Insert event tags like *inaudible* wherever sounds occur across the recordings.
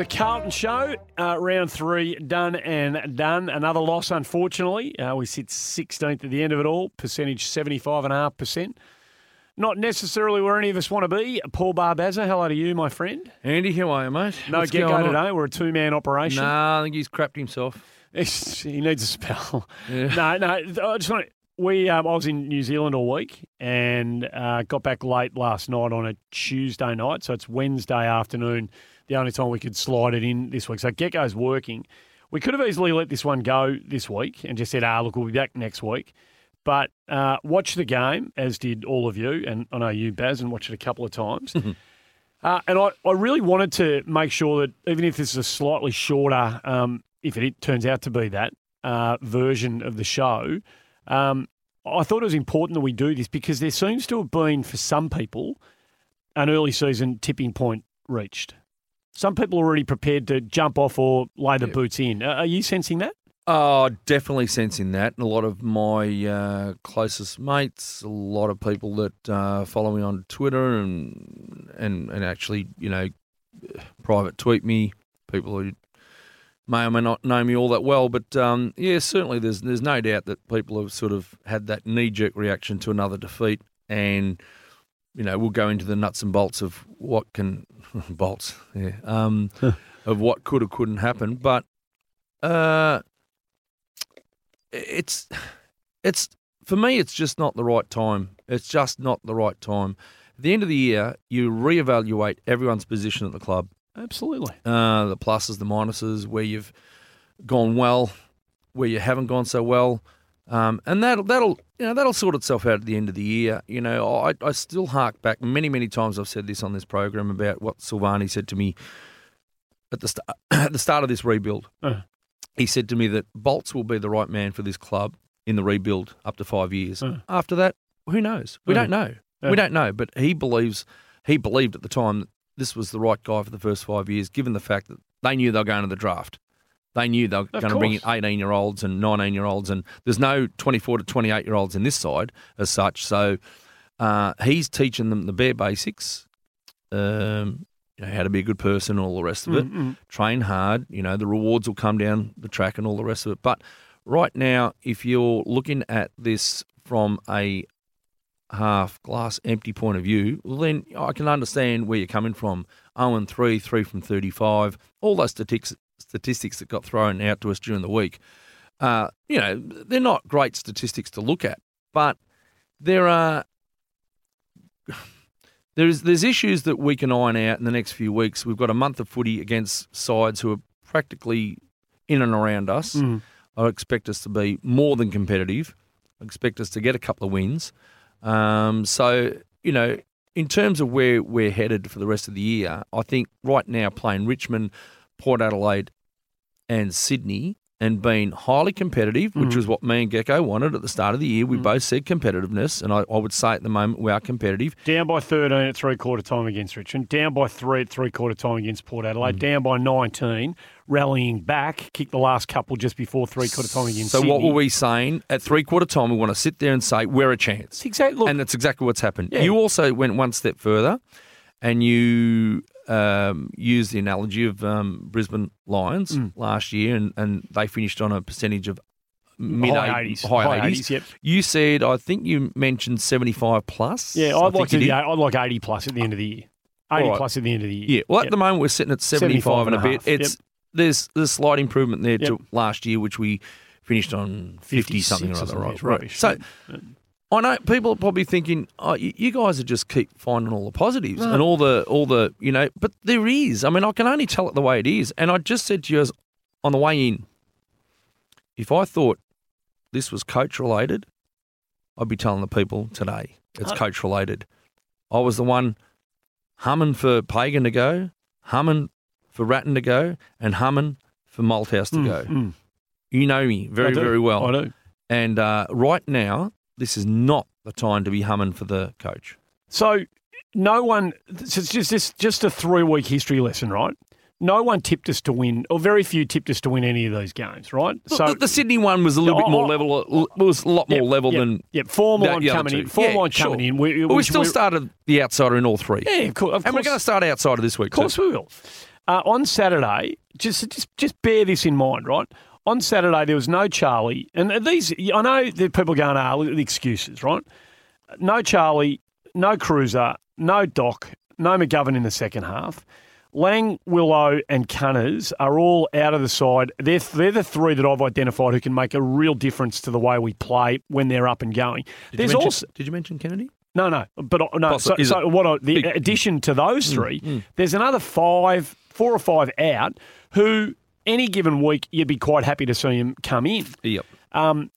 the Carlton Show. Uh, round three done and done. Another loss, unfortunately. Uh, we sit 16th at the end of it all. Percentage 75.5%. Not necessarily where any of us want to be. Paul Barbazza, hello to you, my friend. Andy, how are you, mate? No What's get going go today. We're a two man operation. Nah, I think he's crapped himself. he needs a spell. Yeah. *laughs* No, no. I just want to, we. Um, I was in New Zealand all week and uh, got back late last night on a Tuesday night. So it's Wednesday afternoon. The only time we could slide it in this week. So Gecko's working. We could have easily let this one go this week and just said, "Ah, look, we'll be back next week." But uh, watch the game, as did all of you, and I know you, Baz, and watched it a couple of times. Uh, and I, I really wanted to make sure that even if this is a slightly shorter, um, if it turns out to be that uh, version of the show, um, I thought it was important that we do this because there seems to have been, for some people, an early season tipping point reached. Some people are already prepared to jump off or lay the boots in. Are you sensing that? Oh, definitely sensing that. And a lot of my uh, closest mates, a lot of people that uh, follow me on Twitter and, and and actually, you know, private tweet me, people who may or may not know me all that well. But um, yeah, certainly there's there's no doubt that people have sort of had that knee jerk reaction to another defeat. And, you know, we'll go into the nuts and bolts of what can, *laughs* bolts, yeah, um, *laughs* of what could or couldn't happen. But, uh, it's it's for me it's just not the right time it's just not the right time at the end of the year you reevaluate everyone's position at the club Absolutely. uh, the pluses the minuses where you've gone well where you haven't gone so well um, and that'll that'll you know that'll sort itself out at the end of the year you know I, I still hark back many many times I've said this on this program about what Silvagni said to me at the st- *coughs* at the start of this rebuild Uh. he said to me that Bolts will be the right man for this club in the rebuild up to five years. Uh. After that, who knows? We Uh. don't know. Uh. We don't know. But he believes he believed at the time that this was the right guy for the first five years, given the fact that they knew they were going to the draft. They knew they were Of going to bring in 18 year olds and 19 year olds, and there's no 24 to 28 year olds in this side as such. So uh, he's teaching them the bare basics, um, you know, how to be a good person, and all the rest of it Mm, mm. train hard. You know, the rewards will come down the track and all the rest of it. But right now, if you're looking at this from a half glass empty point of view, well, then I can understand where you're coming from. 0 and 3, 3 from 35, all those statistics, statistics that got thrown out to us during the week. Uh, you know, they're not great statistics to look at, but there are *sighs* there's there's issues that we can iron out in the next few weeks. We've got a month of footy against sides who are practically in and around us. Mm. I expect us to be more than competitive. I expect us to get a couple of wins. Um, so you know, in terms of where we're headed for the rest of the year, I think right now playing Richmond, Port Adelaide, and Sydney. And being highly competitive, which Mhm. was what me and Gecko wanted at the start of the year. We Mhm. both said competitiveness, and I, I would say at the moment we are competitive. Down by 13 at three quarter time against Richmond. Down by three at three quarter time against Port Adelaide. Mm. Down by 19, rallying back. Kicked the last couple just before three quarter time against So Sydney. what were we saying at three quarter time? We want to sit there and say we're a chance, exactly. Look, and that's exactly what's happened. Yeah. You also went one step further, and you um, used the analogy of um, Brisbane Lions Mm. last year, and, and they finished on a percentage of mid high 80s. high eighties. yep. You said I think you mentioned seventy five plus. Yeah, I I'd think like to be. I'd like 80 plus at the end of the year. 80 All right. plus at the end of the year. Yeah. Well, at Yep. the moment we're sitting at 75, 75 and a and a bit. half. It's there's there's slight improvement there to last year, which we finished on 50 something or 56 other. Right. Right. So I know people are probably thinking, oh, you, guys are just keep finding all the positives No. and all the all the you know, but there is. I mean, I can only tell it the way it is. And I just said to you as on the way in, if I thought this was coach related, I'd be telling the people today it's Uh, coach related. I was the one humming for Pagan to go, humming for Ratten to go, and humming for Malthouse to Mm, go. mm. You know me very, very well. I do. And uh, right now, this is not the time to be humming for the coach. So no one. It's just just just a three week history lesson, right? No one tipped us to win, or very few tipped us to win any of those games, right? So the, the Sydney one was a little Yeah, bit more level. Was a lot more Yep, level yep, than. Yep, form line coming in. Form Yeah, line sure. coming in. We, we still started the outsider in all three. Yeah, of course. Of and we're going to start outsider this week. Of course too. we will. Uh, on Saturday, just just just bear this in mind, right? On Saturday there was no Charlie, and these I know that people going, ah, look at the excuses, right? No Charlie, no Cruiser, no Doc, no McGovern in the second half. Lang, Willow, and Cunners are all out of the side. They're, they're the three that I've identified who can make a real difference to the way we play when they're up and going. Did There's you mention, also Did you mention Kennedy? no, no, but uh, no. So, so what? I, the Big- addition to those Mm, three, there's another five, four or five out who any given week you'd be quite happy to see him come in. Yep. Um,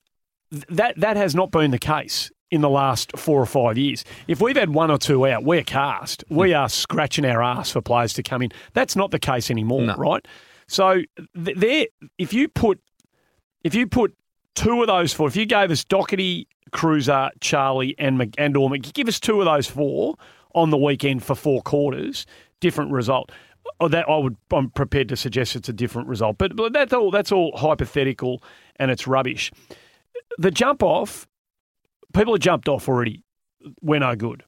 that that has not been the case in the last four or five years. If we've had one or two out, we're cast. We are scratching our ass for players to come in. That's not the case anymore, No. right? So th- there, if you put if you put two of those four, if you gave us Docherty, Cruiser, Charlie, and Mc, and or Mc, give us two of those four on the weekend for four quarters, different result. Oh, that I would, I'm prepared to suggest it's a different result, but, but that's all. That's all hypothetical, and it's rubbish. The jump off, people have jumped off already. We're no good.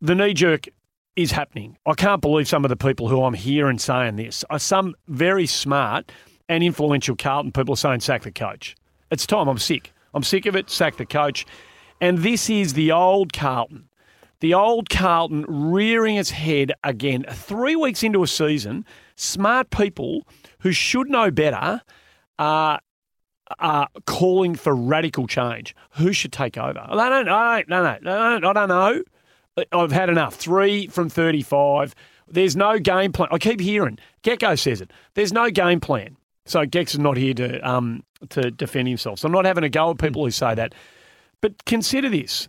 The knee jerk is happening. I can't believe some of the people who I'm hearing saying this are some very smart and influential Carlton people saying sack the coach. It's time. I'm sick. I'm sick of it. Sack the coach. And this is the old Carlton. The old Carlton rearing its head again. Three weeks into a season, smart people who should know better are, are calling for radical change. Who should take over? I don't, I don't, no, no, I don't know. I've had enough. Three from 35. There's no game plan. I keep hearing. Gecko says it. There's no game plan. So Gex is not here to um, to defend himself. So I'm not having a go at people who say that. But consider this.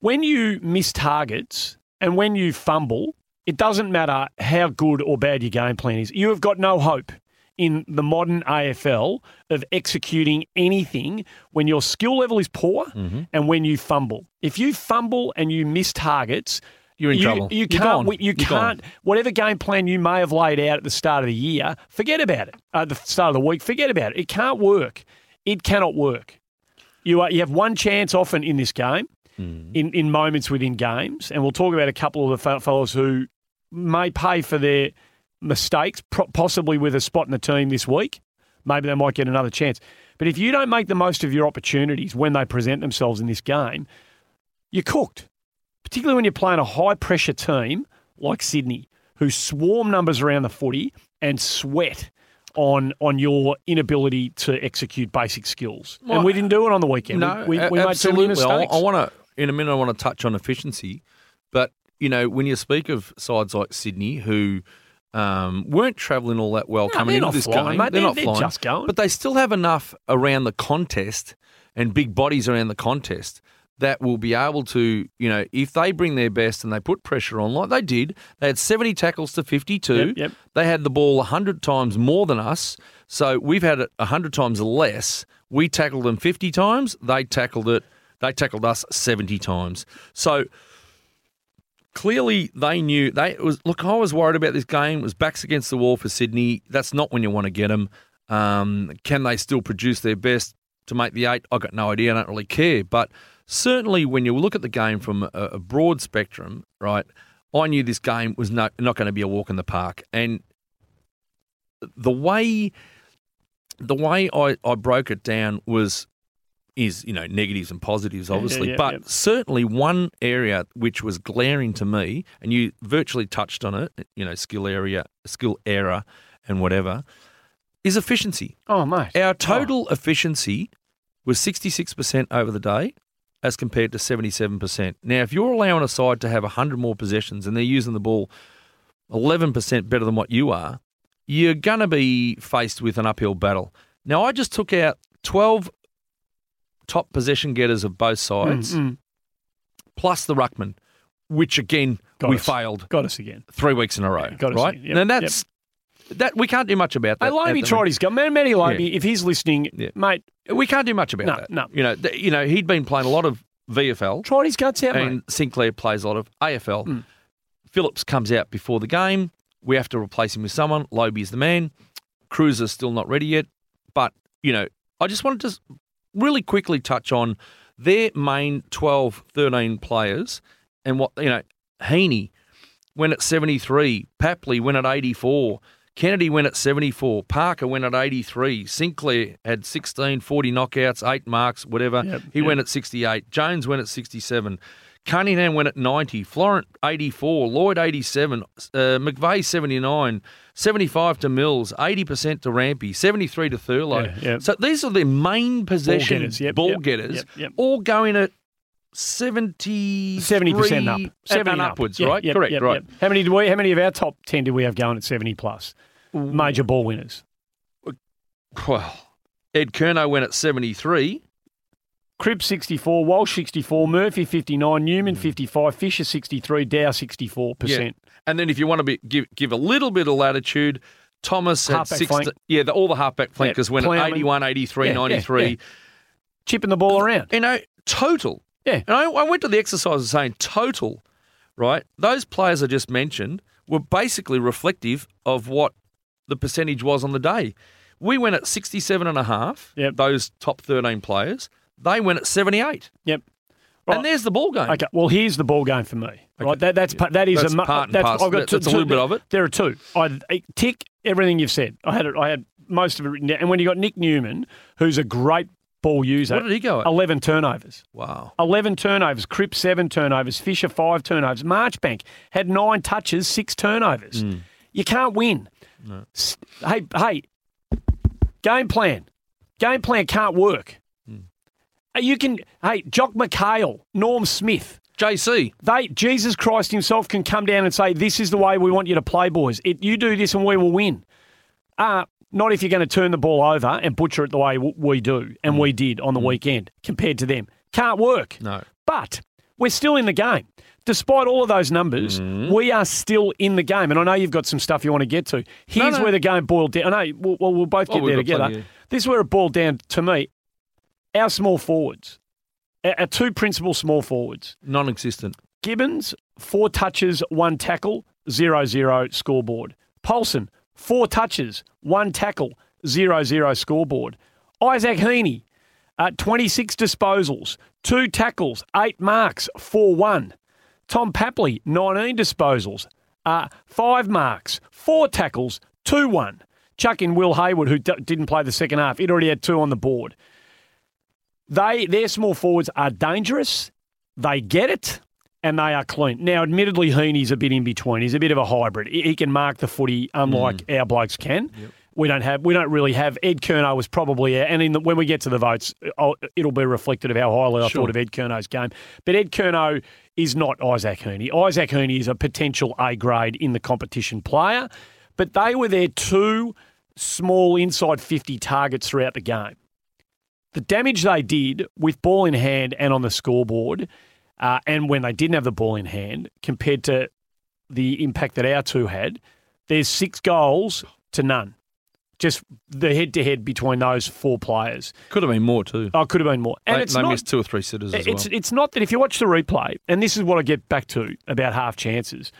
When you miss targets and when you fumble, it doesn't matter how good or bad your game plan is. You have got no hope in the modern AFL of executing anything when your skill level is poor Mm-hmm. and when you fumble. If you fumble and you miss targets, You're in you, trouble. You can't. You You're gone. can't. Whatever game plan you may have laid out at the start of the year, forget about it. At the start of the week, forget about it. It can't work. It cannot work. You are, you have one chance often in this game, Mm. in, in moments within games, and we'll talk about a couple of the fellows who may pay for their mistakes, possibly with a spot in the team this week. Maybe they might get another chance. But if you don't make the most of your opportunities when they present themselves in this game, you're cooked. Particularly when you're playing a high pressure team like Sydney, who swarm numbers around the footy and sweat on on your inability to execute basic skills. Well, and we didn't do it on the weekend. No, we, we, a- we made too many absolutely. I, mistakes. I want to, in a minute, I want to touch on efficiency. But, you know, when you speak of sides like Sydney who um, weren't travelling all that well No, coming into this flying, game, mate. they're, They're- not they're flying. just going. But they still have enough around the contest and big bodies around the contest that will be able to, you know, if they bring their best and they put pressure on, like they did, they had 70 tackles to 52. Yep, yep. They had the ball 100 times more than us. So we've had it 100 times less. We tackled them 50 times. They tackled it. They tackled us 70 times. So clearly they knew they was look I was worried about this game. It was backs against the wall for Sydney. That's not when you want to get them um, can they still produce their best to make the eight? I got no idea. I don't really care. But certainly when you look at the game from a, a broad spectrum right I knew this game was not, not going to be a walk in the park. And the way the way I, I broke it down was is you know negatives and positives obviously yeah, but yeah. certainly one area which was glaring to me and you virtually touched on it you know skill area skill error and whatever is efficiency oh, mate. our oh. total efficiency was 66% over the day as compared to 77%. Now, if you're allowing a side to have 100 more possessions and they're using the ball 11% better than what you are, you're going to be faced with an uphill battle. Now, I just took out 12 top possession getters of both sides, Mm, mm. plus the ruckman, which again, Got we us. failed Got us again. three weeks in a row. Yeah, got us right? again. Yep, and that's. That we can't do much about that. Hey, at Lobbe the tried his gun. Man, Matty Lobbe, if he's listening, Yeah. mate, We can't do much about No, that. no. You know, th- you know, he'd been playing a lot of VFL, tried his guts out, and mate. Sinclair plays a lot of AFL. Mm. Phillips comes out before the game. We have to replace him with someone. Lobie's the man. Cruiser's still not ready yet. But, you know, I just wanted to really quickly touch on their main 12, 13 players and what, you know, Heaney, went at 73. Papley went at 84. Kennedy went at 74. Parker went at 83. Sinclair had 16, 40 knockouts, eight marks, whatever. Yep, he yep. went at 68. Jones went at 67. Cunningham went at 90. Florent 84. Lloyd 87. Uh, McVeigh 79. 75 to Mills. 80% to Rampy. 73 to Thurlow. Yeah, yeah. So these are their main possession getters, yep, ball yep, getters, yep, all going at 70 70% up. 70 and up. upwards, right? Correct, right. How many do we? How many of our top ten do we have going at seventy plus? Major ball winners. Well, Ed Curnow went at 73. Cripps 64, Walsh 64, Murphy 59, Newman Hmm. 55, Fisher 63, Dow 64%. And then if you want to be, give give a little bit of latitude, Thomas at Halfback 60. Yeah, the, all the halfback Yeah, flankers went Plowman. at 81, 83, Yeah, yeah, 93. yeah. Chipping the ball around. You know, total. Yeah. And I, I went to the exercise of saying total, right? Those players I just mentioned were basically reflective of what the percentage was on the day. We went at 67 and a half, Yep. those top 13 players. They went at 78. Yep. Right. And there's the ball game. Okay, well, here's the ball game for me. Right, that, that's pa- that is That's a part and that's. I've got two, that's a little two- bit of it. There are two. I I tick everything you've said. I had it. I had most of it written down. And when you got Nick Newman, who's a great ball user, What did he go at? Eleven turnovers. Wow. 11 turnovers, Cripps 7 turnovers, Fisher 5 turnovers, Marchbank had 9 touches, 6 turnovers. Hmm. You can't win. S- Hey, hey, game plan. Game plan can't work. You can, hey, Jock McHale, Norm Smith, JC. they, Jesus Christ himself can come down and say, this is the way we want you to play, boys. It, you do this and we will win. Uh, not if you're going to turn the ball over and butcher it the way w- we do and we did on the weekend compared to them. Can't work. No. But we're still in the game. Despite all of those numbers, Mm-hmm. we are still in the game. And I know you've got some stuff you want to get to. Here's no. where the game boiled down. I know, we'll, well, both Oh, get there together. This is where it boiled down to me. Our small forwards, our, two principal small forwards, Non existent. Gibbons, four touches, one tackle, zero zero scoreboard. Polson, four touches, one tackle, zero zero scoreboard. Isaac Heaney, uh, 26 disposals, two tackles, eight marks, 4 1. Tom Papley, 19 disposals, uh, five marks, four tackles, 2 1. Chuck in Will Hayward, who d- didn't play the second half. He'd already had two on the board. They Their small forwards are dangerous. They get it. And they are clean. Now, admittedly, Heaney's a bit in between. He's a bit of a hybrid. He can mark the footy, unlike mm. our blokes can. We don't have. We don't really have. Ed Curnow was probably, uh, and in the, when we get to the votes, uh, I'll, it'll be reflected of how highly I Sure. thought of Ed Curnow's game. But Ed Curnow is not Isaac Heaney. Isaac Heaney is a potential A grade in the competition player, but they were their two small inside fifty targets throughout the game. The damage they did with ball in hand and on the scoreboard, uh, and when they didn't have the ball in hand, compared to the impact that our two had, there's six goals to none. Just the head to head between those four players. Could have been more too. Oh, could have been more. And they it's they not, missed two or three sitters as it's well. it's not that if you watch the replay, and this is what I get back to about half chances.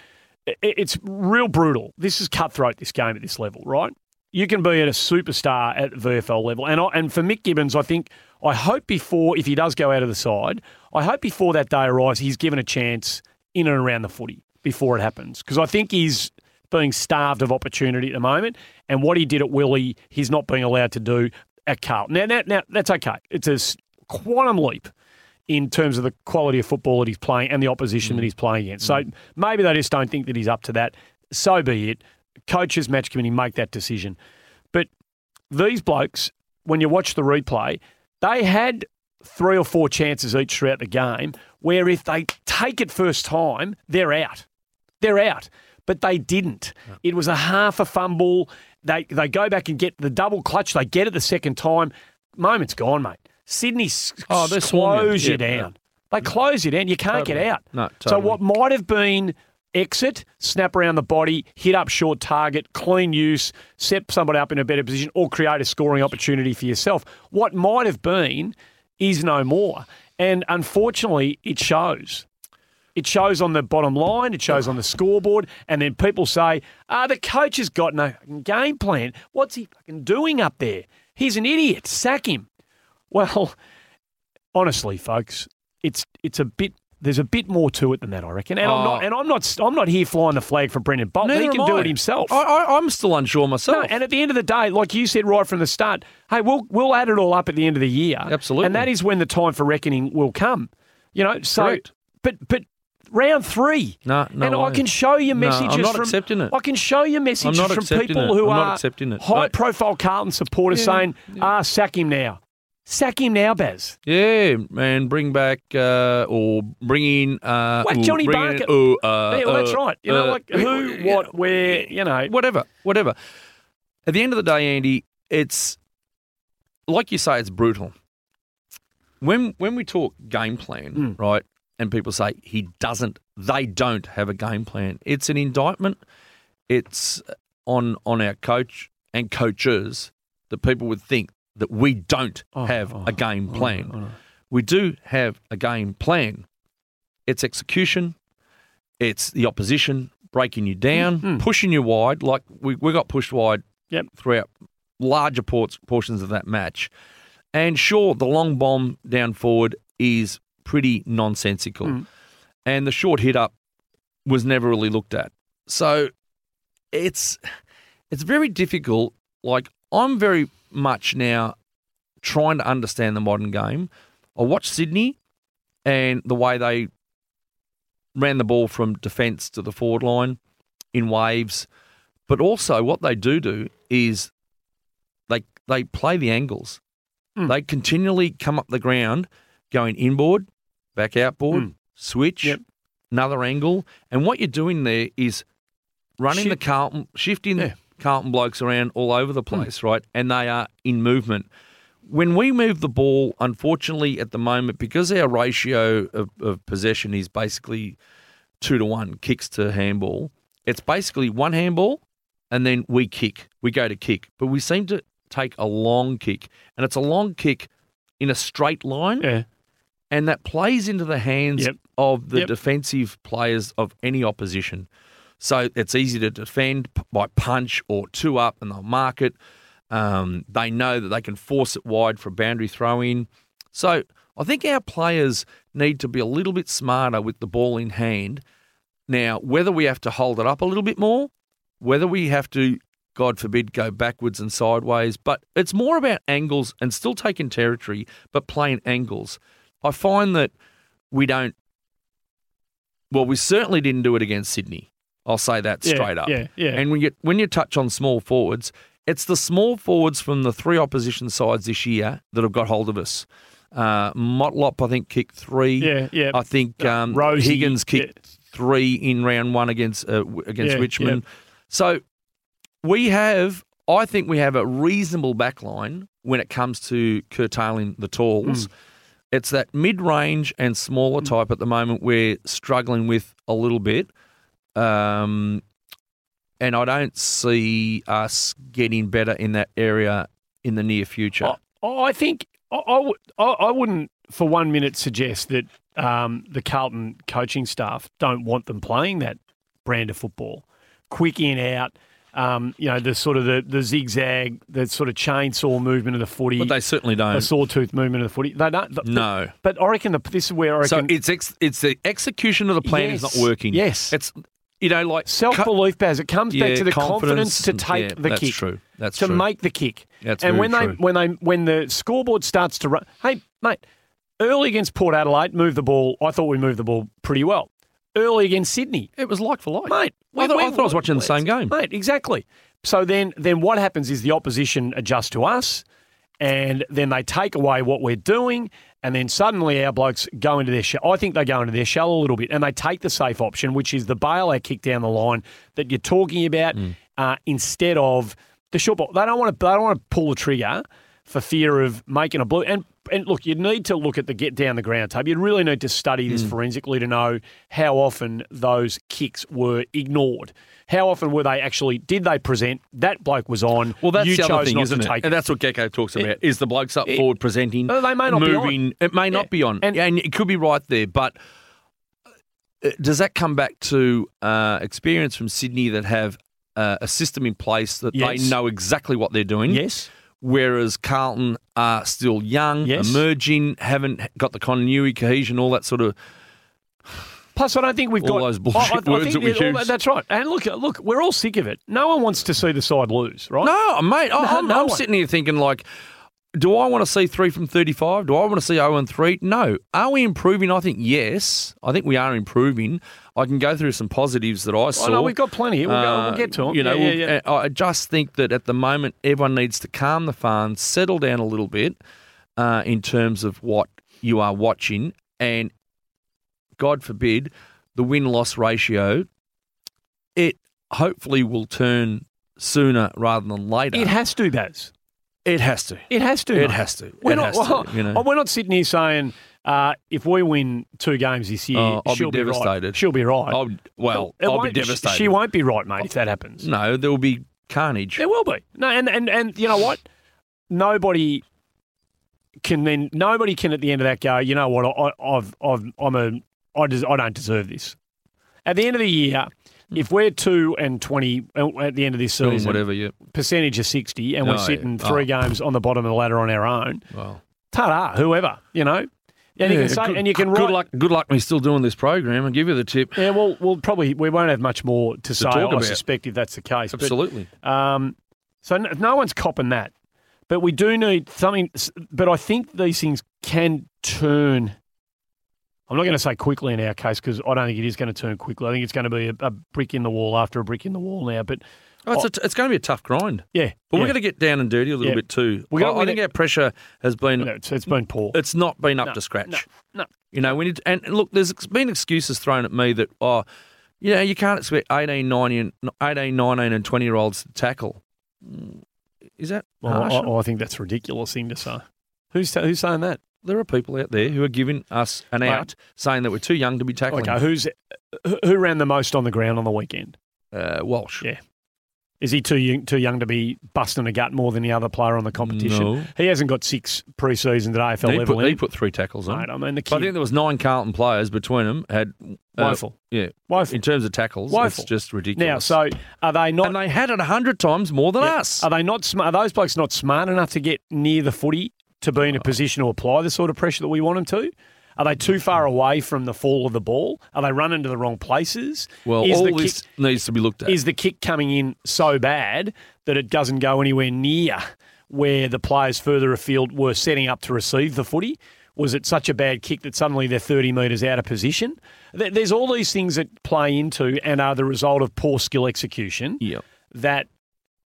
It's real brutal. This is cutthroat. This game at this level, right? You can be at a superstar at VFL level, and I, and for Mick Gibbons, I think I hope before if he does go out of the side, I hope before that day arrives, he's given a chance in and around the footy before it happens because I think he's being starved of opportunity at the moment, and what he did at Willie, he's not being allowed to do at Carlton. Now, now, now that's okay. It's a quantum leap in terms of the quality of football that he's playing and the opposition that mm. he's playing against. So mm. maybe they just don't think that he's up to that. So be it. Coaches, match committee make that decision. But these blokes, when you watch the replay, they had three or four chances each throughout the game where if they take it first time, they're out. They're out. But they didn't. It was a half a fumble. They they go back and get the double clutch. They get it the second time. Moment's gone, mate. Sydney Oh, close you Yeah, down. They close you down. You can't Totally. get out. No, So what might have been exit, snap around the body, hit up short target, clean use, set somebody up in a better position, or create a scoring opportunity for yourself. What might have been is no more. And unfortunately, it shows. It shows on the bottom line, it shows on the scoreboard, and then people say, ah, the coach has got no game plan. What's he fucking doing up there? He's an idiot. Sack him. Well, honestly, folks, it's it's a bit there's a bit more to it than that, I reckon. And I'm Oh. not and I'm not I'm not here flying the flag for Brendan Bolton. He can do I. it himself. I, I, I'm still unsure myself. No, and at the end of the day, like you said right from the start, hey, we'll we'll add it all up at the end of the year. Absolutely. And that is when the time for reckoning will come. You know, so Correct. but but round three. No, no and I can show you No, messages I'm not from accepting it. I can show you messages from people it. who I'm are not accepting it. high I- profile Carlton supporters Yeah, saying, ah, sack him now. Sack him now, Baz. Yeah, and bring back uh, or bring in uh, Whack Johnny bring in- Barker. ooh, uh, yeah, well, that's uh, right. You know, uh, like who, what, where, you know. whatever, whatever. At the end of the day, Andy, it's like you say, it's brutal. When when we talk game plan, Mm. right, and people say he doesn't, they don't have a game plan. It's an indictment. It's on on our coach and coaches that people would think that we don't Oh, have oh, a game oh, plan. oh. We do have a game plan. It's execution. It's the opposition breaking you down, Mhm. pushing you wide. Like we, we got pushed wide Yep. throughout larger ports, portions of that match. And sure, the long bomb down forward is pretty nonsensical. Mm. And the short hit up was never really looked at. So it's it's very difficult. Like I'm very much now trying to understand the modern game. I watched Sydney and the way they ran the ball from defence to the forward line in waves, but also what they do do is they they play the angles. Mm. They continually come up the ground, going inboard, back outboard, Mm. switch, Yep. another angle, and what you're doing there is running the Shift. Carlton, shifting Yeah. Carlton blokes around all over the hmm. place, right? And they are in movement. When we move the ball, unfortunately, at the moment, because our ratio of, of possession is basically two to one kicks to handball, it's basically one handball and then we kick. We go to kick. But we seem to take a long kick, and it's a long kick in a straight line Yeah. and that plays into the hands Yep. of the Yep. defensive players of any opposition. So it's easy to defend by punch or two up, and they'll mark it. Um, they know that they can force it wide for a boundary throw in. So I think our players need to be a little bit smarter with the ball in hand. Now, whether we have to hold it up a little bit more, whether we have to, God forbid, go backwards and sideways, but it's more about angles and still taking territory, but playing angles. I find that we don't. Well, we certainly didn't do it against Sydney. I'll say that Yeah, straight up. yeah, yeah. And when you when you touch on small forwards, it's the small forwards from the three opposition sides this year that have got hold of us. Uh, Motlop, I think, kicked three. Yeah, yeah. I think um, Rosie, Higgins kicked three in round one against uh, against Yeah, Richmond. So we have, I think, we have a reasonable backline when it comes to curtailing the talls. It's that mid range and smaller type at the moment we're struggling with a little bit. Um, and I don't see us getting better in that area in the near future. I, I think I, I, would, I, wouldn't for one minute suggest that um, the Carlton coaching staff don't want them playing that brand of football, quick in out. Um, you know the sort of the, the zigzag, the sort of chainsaw movement of the footy, but they certainly don't. The sawtooth movement of the footy. They don't. But, No. but I reckon the, this is where I reckon. So it's ex- it's the execution of the plan is not working. Yes. it's you know like self belief, Baz. It comes back to the confidence, to take yeah, the that's kick. true. That's to true. make the kick. That's and when they when they when the scoreboard starts to run, hey mate, early against Port Adelaide, move the ball. I thought we moved the ball pretty well. Early against Sydney, it was like for like, mate. I thought, I thought I was watching the same game. mate. Exactly. So then, then what happens is the opposition adjusts to us, and then they take away what we're doing, and then suddenly our blokes go into their shell. I think they go into their shell a little bit, and they take the safe option, which is the bailout kick down the line that you're talking about, Mm. uh, instead of the short ball. They don't want to. They don't want to pull the trigger for fear of making a blue. And and look, you need to look at the get down the ground tape. You really need to study Mm. this forensically to know how often those kicks were ignored. How often were they actually? Did they present? That bloke was on. Well, that's you the chose thing, not isn't to it? take And that's what Gecko talks about: is the blokes up it- forward presenting, they may not be on. moving. It may not Yeah. be on, And- and, it could be right there. But uh, does that come back to uh, experience from Sydney that have uh, a system in place that Yes. they know exactly what they're doing? Yes. Whereas Carlton are still young, Yes. emerging, haven't got the continuity, cohesion, all that sort of Plus, I don't think we've got All got those bullshit words that we use. That's right. And look, look, we're all sick of it. No one wants to see the side lose, right? No, mate. I, No, I'm, no I'm sitting here thinking like, do I want to see three from thirty-five? Do I want to see zero and three? No. Are we improving? I think yes. I think we are improving. I can go through some positives that I saw. Oh, no, we've got plenty. We'll, go, we'll Uh, get to them. You know, yeah, yeah, we'll- yeah. uh, I just think that at the moment everyone needs to calm the fans, settle down a little bit uh, in terms of what you are watching, and God forbid the win loss ratio. It hopefully will turn sooner rather than later. It has to, Daz. It has to. It has to. It has to. We're It not, has to, you know. we're not sitting here saying uh, if we win two games this year, Oh, I'll be she'll right. devastated. She'll be right. I'll, well, It I'll be devastated. She won't be right, mate, if that happens. No, there will be carnage. There will be. No, and, and, and you know what? Nobody can then nobody can at the end of that go, you know what, I, I've I've I'm a I des- I don't deserve this. At the end of the year, if we're two and twenty uh, at the end of this Doing season, whatever you. percentage of sixty, and we're Oh, yeah. sitting Oh. three games on the bottom of the ladder on our own, Well, ta-da, whoever, you know. And you Yeah, can say, good, and you can good write, luck. Good luck me still doing this program. I'll give you the tip. Yeah, well, we'll probably we won't have much more to, say. talk I about. suspect if that's the case. But, Absolutely. Um, so no, no one's copping that, but we do need something. But I think these things can turn. I'm not going to say quickly in our case because I don't think it is going to turn quickly. I think it's going to be a, a brick in the wall after a brick in the wall now. But Oh, it's, a, it's going to be a tough grind. yeah, But yeah. we're going to get down and dirty a little Yeah. bit too. We got- I, I think our pressure has been. No, it's, it's been poor. It's not been up No, to scratch. no, no. You know, we need and look, there's been excuses thrown at me that, oh, you know, you can't expect 18, 19, and, 18 19 and 20 year olds to tackle. Mm, Is that Well, harsh? I, I think that's a ridiculous thing to say. Who's who's saying that? There are people out there who are giving us an Right. out, saying that we're too young to be tackling. Okay, who's who- ran the most on the ground on the weekend? Uh, Walsh. Yeah. Is he too young, too young to be busting a gut more than the other player on the competition? No. He hasn't got six pre-seasons at AFL He level. put, he put three tackles on. Mate, I mean, the But I think there was nine Carlton players between them had uh, yeah. woeful. In terms of tackles, Woeful. it's just ridiculous. Now, so are they not? and they had it a hundred times more than yeah, us. Are they not? Are those blokes not smart enough to get near the footy to be in a position to apply the sort of pressure that we want them to? Are they too far away from the fall of the ball? Are they running to the wrong places? well, is all the this kick, needs to be looked at. is the kick coming in so bad that it doesn't go anywhere near where the players further afield were setting up to receive the footy? Was it such a bad kick that suddenly they're 30 metres out of position? There's all these things that play into and are the result of poor skill execution yeah. that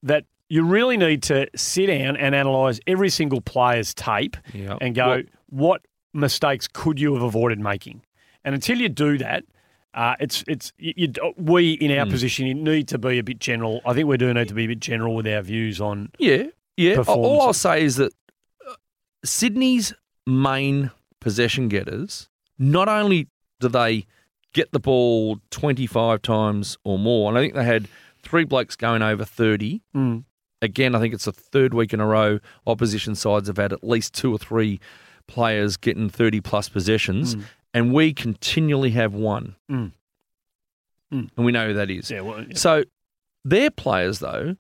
that you really need to sit down and analyse every single player's tape Yeah. and go, Well- what mistakes could you have avoided making? And until you do that, uh, it's it's you, you, we in our position need to be a bit general. I think we do need to be a bit general with our views on. Yeah, yeah. All. I'll say is that uh, Sydney's main possession getters not only do they get the ball 25 times or more, and I think they had three blokes going over 30. Mm. Again, I think it's the third week in a row opposition sides have had at least two or three players getting 30 plus possessions, and we continually have one. Mm. Mm. And we know who that is. Yeah, well, yeah. So they're players, though,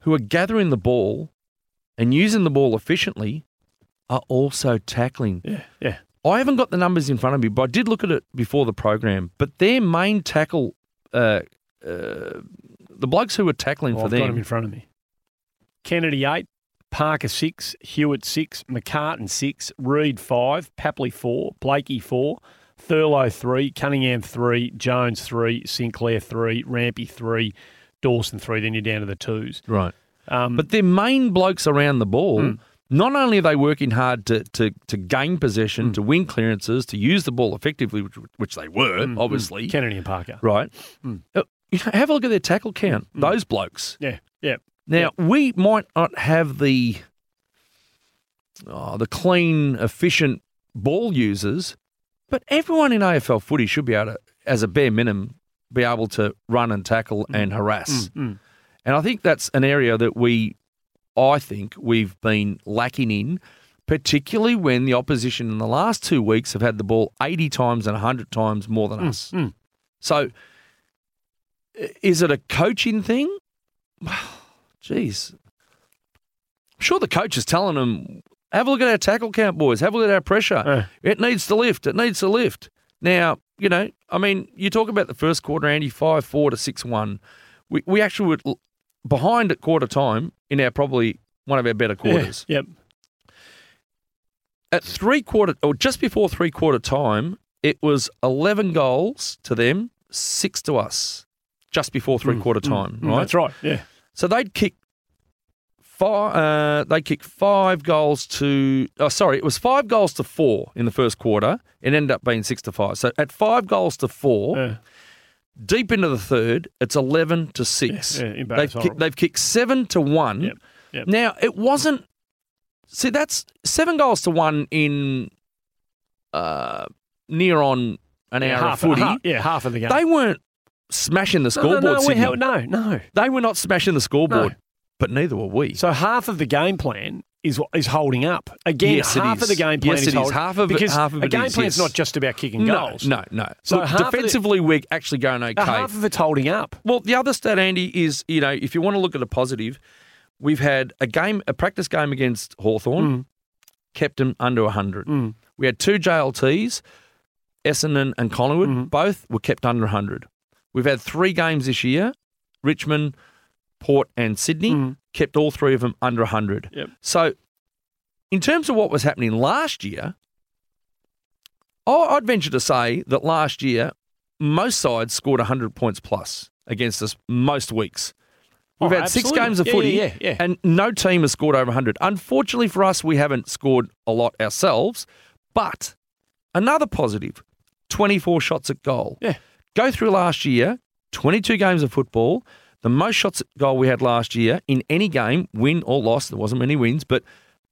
who are gathering the ball and using the ball efficiently are also tackling. yeah, yeah. I haven't got the numbers in front of me, but I did look at it before the program. But their main tackle, uh, uh, the blokes who were tackling Well, for I've got him them, in front of me. Kennedy eight, Parker six, Hewett six, McCartin six, Reed five, Papley four, Blakey four, Thurlow three, Cunningham three, Jones three, Sinclair three, Rampy three, Dawson three. Then you're down to the twos. right? Um, But their main blokes around the ball, Mm. not only are they working hard to to, to gain Mm. possession, to win clearances, to use the ball effectively, which, which they were, mm, obviously, mm, Kennedy and Parker. right? Mm. Uh, have a look at their tackle count. Mm. Those blokes. Yeah, yeah. Now we might not have the oh, the clean, efficient ball users, but everyone in AFL footy should be able to, as a bare minimum, be able to run and tackle and harass. Mm, mm. And I think that's an area that we, I think, we've been lacking in, particularly when the opposition in the last two weeks have had the ball 80 times and 100 times more than us. mm. So, is it a coaching thing? *sighs* Jeez. I'm sure the coach is telling them, have a look at our tackle count, boys. Have a look at our pressure. Uh. It needs to lift. It needs to lift. Now, you know, I mean, you talk about the first quarter, Andy, five four to six one. We we actually were behind at quarter time in our probably one of our better quarters. Yep. At three quarter or just before three quarter time, it was eleven goals to them, six to us. Just before three quarter time, Mm, right? That's right. Yeah. So they'd kick five. Uh, they kicked five goals to. Oh, sorry, it was five goals to four in the first quarter. It ended up being six to five. So at five goals to four, Yeah. deep into the third, it's eleven to six. Yeah, yeah, they've, kicked, they've kicked seven to one. Yep, yep. Now it wasn't. See, that's seven goals to one in uh, near on an hour half, of footy. half- yeah, half of the game. They weren't smashing the scoreboard. no, no, Sydney. no, no. They were not smashing the scoreboard, No. but neither were we. So half of the game plan is is holding up. Again, Yes, half of the game plan Yes, is it is. holding Half of it- because half of a game is, plan's yes. not just about kicking no, goals. no, no. So Look, of the- defensively, we're actually going okay. Half of it's holding up. Well, the other stat, Andy, is you know if you want to look at a positive, we've had a game, a practice game against Hawthorn, kept them under hundred. Mm. We had two JLTs, Essendon and Collingwood, Mhm. both were kept under hundred. We've had three games this year, Richmond, Port, and Sydney, Mhm. kept all three of them under hundred. Yep. So, in terms of what was happening last year, I'd venture to say that last year most sides scored 100 points plus against us most weeks. We've Oh, had six games of Yeah, footy, yeah, yeah. and no team has scored over 100. Unfortunately for us, we haven't scored a lot ourselves, but another positive 24 shots at goal. Yeah. Go through last year, 22 games of football. The most shots at goal we had last year in any game, win or loss, there wasn't many wins, but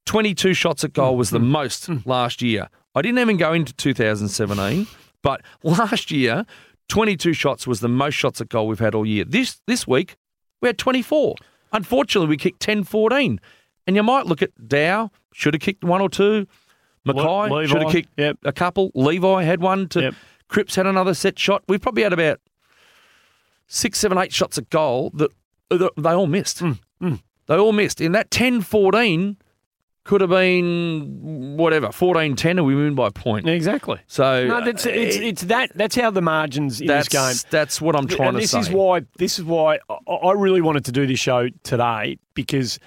22 shots at goal was the mm-hmm. most last year. I didn't even go into 2017, but *laughs* last year, 22 shots was the most shots at goal we've had all year. This this week, we had 24. Unfortunately, we kicked 10 14. And you might look at Dow, should have kicked one or two. Mackay Le- should have kicked yep. a couple. Levi had one. To Yep. Cripps had another set shot. We've probably had about six, seven, eight shots at goal that uh, that they all missed. Hmm, They all missed. In that 10 14 could have been whatever, 14 10, and we win by a point. Exactly. So No, that's uh, it's, it's that. That's how the margins in that's, this game. that's what I'm trying and to this say. is why this is why I really wanted to do this show today because,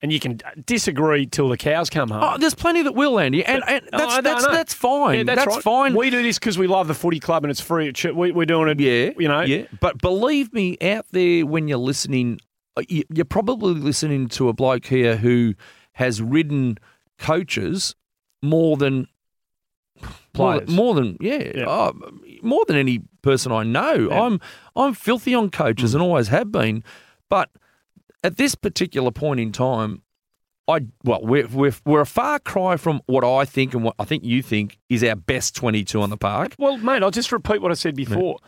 and you can disagree till the cows come home. Oh, there's plenty that will, Andy, and, and Oh, that's know, that's that's fine. Yeah, that's, that's right. fine. We do this because we love the footy club and it's free. We, we're doing it. yeah, you know. yeah. But believe me, out there when you're listening, uh, you- you're probably listening to a bloke here who has ridden coaches more than more Players. than, more than yeah, Yeah. oh, more than any person I know. Yeah. Mm. I'm I'm filthy on coaches and always have been, but at this particular point in time, I well we're we're we're a far cry from what I think and what I think you think is our best 22 on the park. Well, mate, I'll just repeat what I said before.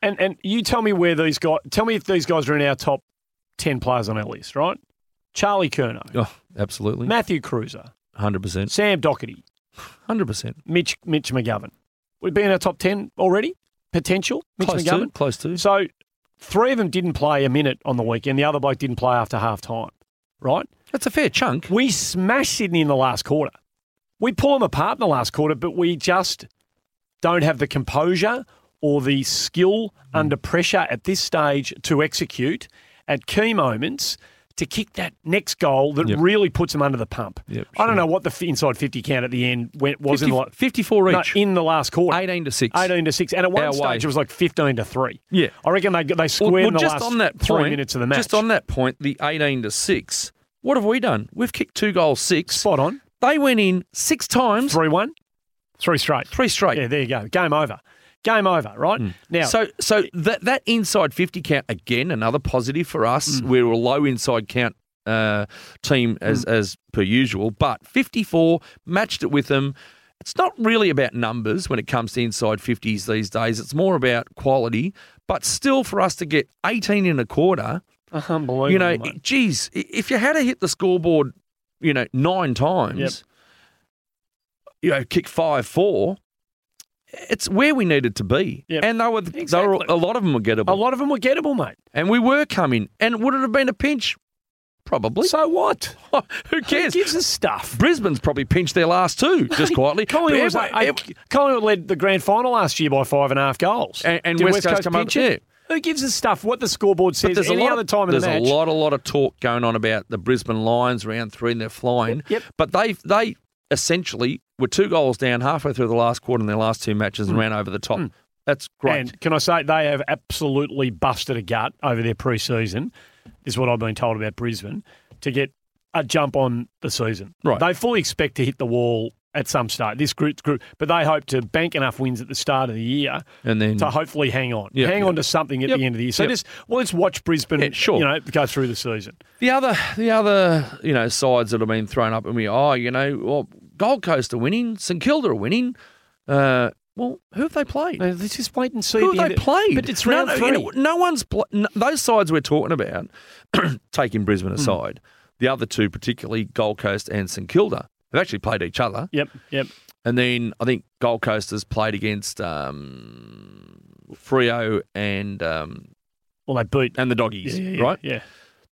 And and you tell me where these guys. Tell me if these guys are in our top ten players on our list, right? Charlie Curnow, Oh, absolutely, Matthew Kreuzer, hundred percent, Sam Docherty, hundred percent. Mitch Mitch McGovern. Would be in our top ten already. Potential Mitch Close to, McGovern. close to. So three of them didn't play a minute on the weekend. The other bloke didn't play after half time. Right? That's a fair chunk. We smashed Sydney in the last quarter. We pull them apart in the last quarter, but we just don't have the composure or the skill Hmm. under pressure at this stage to execute at key moments to kick that next goal that Yep. really puts them under the pump. Yep, I don't know what the inside 50 count at the end went, was 50, in, the, 54 no, each, in the last quarter. 18 to six. 18 to 6. And at one Our stage, way. it was like 15 to 3. Yeah. I reckon they, they squared Well, in the just last on that three point, minutes of the match. Just on that point, the 18 to 6, what have we done? We've kicked two goals, six. Spot on. They went in six times, 3 1. Three straight. three straight. Yeah, there you go. Game over. Game over, right? Now, So, so that that inside 50 count, again, another positive for us. Mm. We're a low inside count uh, team as, Mm. as per usual, but 54 matched it with them. It's not really about numbers when it comes to inside 50s these days. It's more about quality. But still, for us to get 18 in a quarter, unbelievable. you know, mate. geez, if you had to hit the scoreboard, you know, nine times, Yep. you know, kick five four, it's where we needed to be. Yep. And they were, they were Exactly. a lot of them were gettable, a lot of them were gettable, mate. and we were coming. And would it have been a pinch? probably. So what? *laughs* Who cares? Who gives us stuff? Brisbane's probably pinched their last two, *laughs* just quietly. Collingwood, was, uh, Collingwood led the grand final last year by five and a half goals. And- and Did West Coast come up- pinch it? Who gives us stuff? What the scoreboard But says there's any a lot other of, time in the there's match. a lot, a lot of talk going on about the Brisbane Lions round three and they're flying. Yep. But they they essentially were two goals down halfway through the last quarter in their last two matches and mm. ran over the top. Mm. That's great. And can I say they have absolutely busted a gut over their pre-season. This is what I've been told about Brisbane to get a jump on the season. Right. They fully expect to hit the wall at some start. This group, group, but they hope to bank enough wins at the start of the year And then to hopefully hang on, Yep, hang yep. on to something at Yep, the end of the year. So just well, let's watch Brisbane. Yeah, sure. You know, go through the season. the other the other you know sides that have been thrown up and we oh you know well Gold Coast are winning, St Kilda are winning. Uh, well, who have they played? Now, let's just wait and see. Who the have they played? But it's no, round no, three. you know, no one's pl- no, those sides we're talking about. *clears throat* taking Brisbane Hmm. aside, the other two, particularly Gold Coast and St Kilda, have actually played each other. Yep, yep. And then I think Gold Coast has played against um, Freo and um, Well, they beat and the Doggies, yeah, yeah, right? Yeah.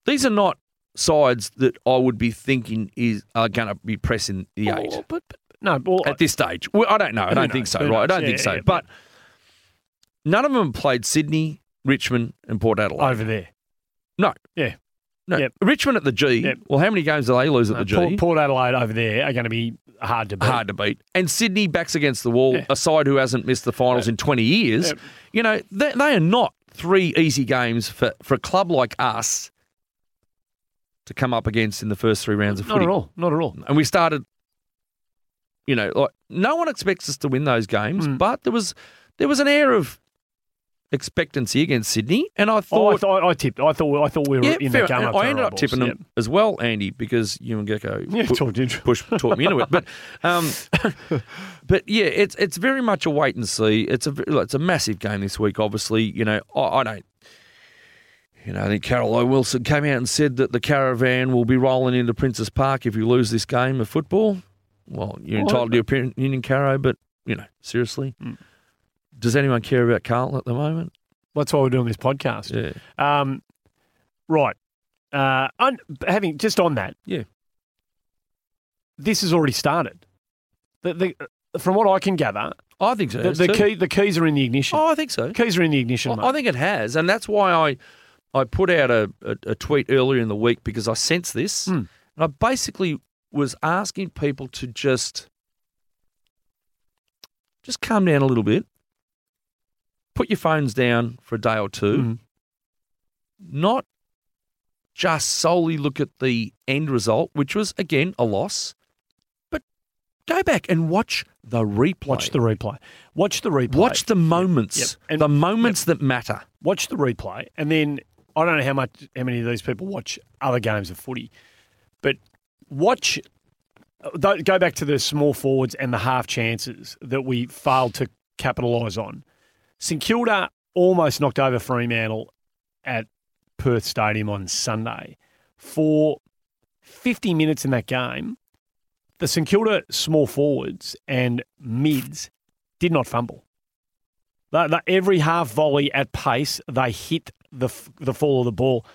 These are not sides that I would be thinking is are going to be pressing the eight Oh, but, but no, well, at this stage. Well, I don't know. I don't think knows? so. Right? I don't Yeah, think so. but none of them played Sydney, Richmond, and Port Adelaide. over there. No. Yeah. No, Yep. Richmond at the G. Yep. Well, how many games do they lose at No, the G? Port, Port Adelaide over there are going to be hard to beat. Hard to beat. And Sydney backs against the wall, Yeah. a side who hasn't missed the finals in 20 years. Yep. You know, they, they are not three easy games for, for a club like us to come up against in the first three rounds of Not footy. Not at all. Not at all. And we started, you know, like no one expects us to win those games, Mm. but there was there was an air of expectancy against Sydney, and I Oh, I thought thought I tipped. I thought I thought we were yeah, in fair. that game. I ended up tipping eyeballs. them as well, Andy, because you and Gecko *laughs* Yeah, pu- push taught me into it. But *laughs* um, but yeah, it's it's very much a wait and see. It's a it's a massive game this week. Obviously, you know, I, I don't. You know, I think Caroline Wilson came out and said that the caravan will be rolling into Princes Park if you lose this game of football. Well, you're Well, entitled to your opinion, Caro, but you know, seriously, Mm. Does anyone care about Carlton at the moment? That's why we're doing this podcast. Yeah, Um, right. Uh, un- having just on that. Yeah. This has already started. The, the, from what I can gather, I think so. the, the key the keys are in the ignition. Oh, I think so. Keys are in the ignition. I. I think it has, and that's why I I put out a, a, a tweet earlier in the week because I sensed this, Hmm. and I basically was asking people to just just calm down a little bit, put your phones down for a day or two, Mhm. not just solely look at the end result, which was again a loss, but go back and watch the replay. Watch the replay. Watch the replay. Watch the moments, Yep. And- the moments that matter. watch the replay, and then I don't know how much how many of these people watch other games of footy, but watch. Go back to the small forwards and the half chances that we failed to capitalise on. St Kilda almost knocked over Fremantle at Perth Stadium on Sunday. For 50 minutes in that game, the St Kilda small forwards and mids did not fumble. Every half volley at pace, they hit the the fall of the ball.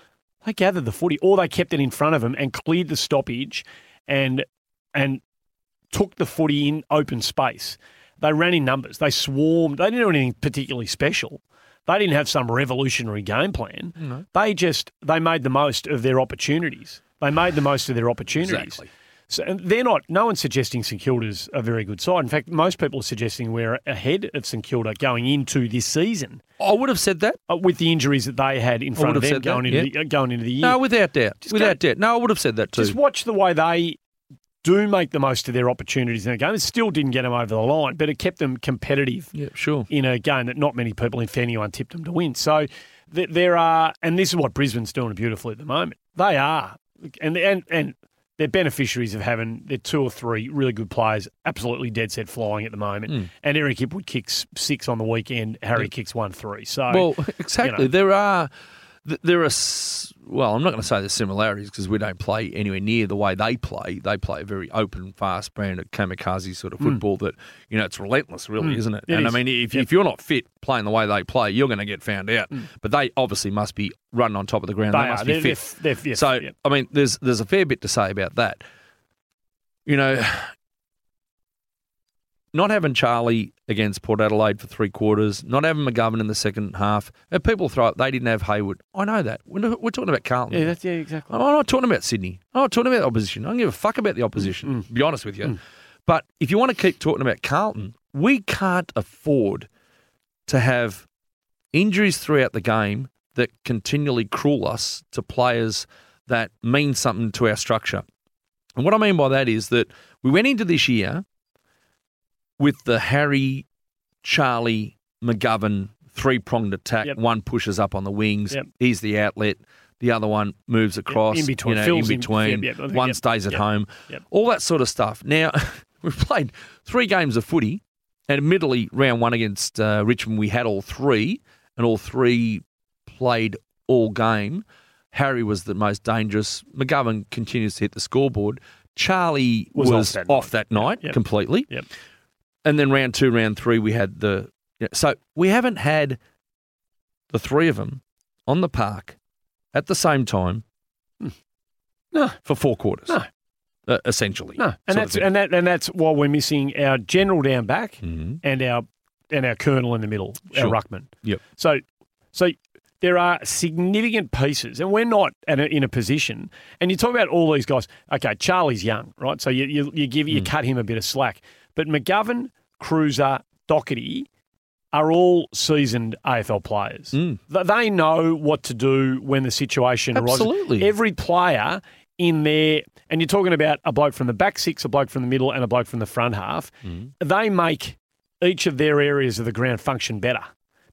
They gathered the footy, or they kept it in front of them and cleared the stoppage, and and took the footy in open space. They ran in numbers. They swarmed. They didn't do anything particularly special. They didn't have some revolutionary game plan. They just they made the most of their opportunities. They made the most of their opportunities. Exactly. So and they're not. No one's suggesting St Kilda's a very good side. In fact, most people are suggesting we're ahead of St Kilda going into this season I would have said that. uh, with the injuries that they had in front of them said that, going into yeah. the, uh, going into the year. No, without doubt. Just without go- doubt. No, I would have said that too. Just watch the way they do make the most of their opportunities in a game. It still didn't get them over the line, but it kept them competitive yeah, sure. in a game that not many people, if anyone, tipped them to win. So th- there are, and this is what Brisbane's doing beautifully at the moment. They are, and and and they're beneficiaries of having their two or three really good players, absolutely dead set flying at the moment. Mm. And Eric Hipwood kicks six on the weekend. Harry kicks one three. So Well, *laughs* exactly. know. There are th- there are well, I'm not going to say there's similarities because we don't play anywhere near the way they play. They play a very open, fast brand of kamikaze sort of football that you know it's relentless, really, Mm. isn't it? It and is. I mean, if, Yep. if you're not fit playing the way they play, you're going to get found out. But they obviously must be running on top of the ground. They They, must be fit. they're- they're- yeah, so yeah. I mean, there's there's a fair bit to say about that. You know, not having Charlie against Port Adelaide for three quarters, not having McGovern in the second half. And people throw up, they didn't have Hayward. I know that. We're, not- we're talking about Carlton. Yeah, that's, yeah, exactly. I'm not talking about Sydney. I'm not talking about the opposition. I don't give a fuck about the opposition, mm, mm. to be honest with you. Mm. But if you want to keep talking about Carlton, we can't afford to have injuries throughout the game that continually cruel us to players that mean something to our structure. And what I mean by that is that we went into this year with the Harry, Charlie, McGovern three pronged attack. Yep. One pushes up on the wings. Yep. He's the outlet. The other one moves across. in between, You know, in in. between. Yep, yep. One Yep. stays at Yep. home. Yep. All that sort of stuff. Now, *laughs* we've played three games of footy, and admittedly, round one against uh, Richmond, we had all three, and all three played all game. Harry was the most dangerous. McGovern continues to hit the scoreboard. Charlie Was was, off off that that night. night, Yep. completely. And then round two, round three, we had the. yeah, so we haven't had the three of them on the park at the same time No. for four quarters. No. Uh, essentially. No, and that's and that and that's why we're missing our general down back Mhm. and our and our colonel in the middle, our ruckman. Yep. So, so there are significant pieces, and we're not a, in a position. And you talk about all these guys. Okay, Charlie's young, right? So you you, you give Hmm. you cut him a bit of slack, but McGovern, Cruiser, Docherty are all seasoned AFL players. Mm. They know what to do when the situation Absolutely. arises. Every player in there, and you're talking about a bloke from the back six, a bloke from the middle, and a bloke from the front half. They make each of their areas of the ground function better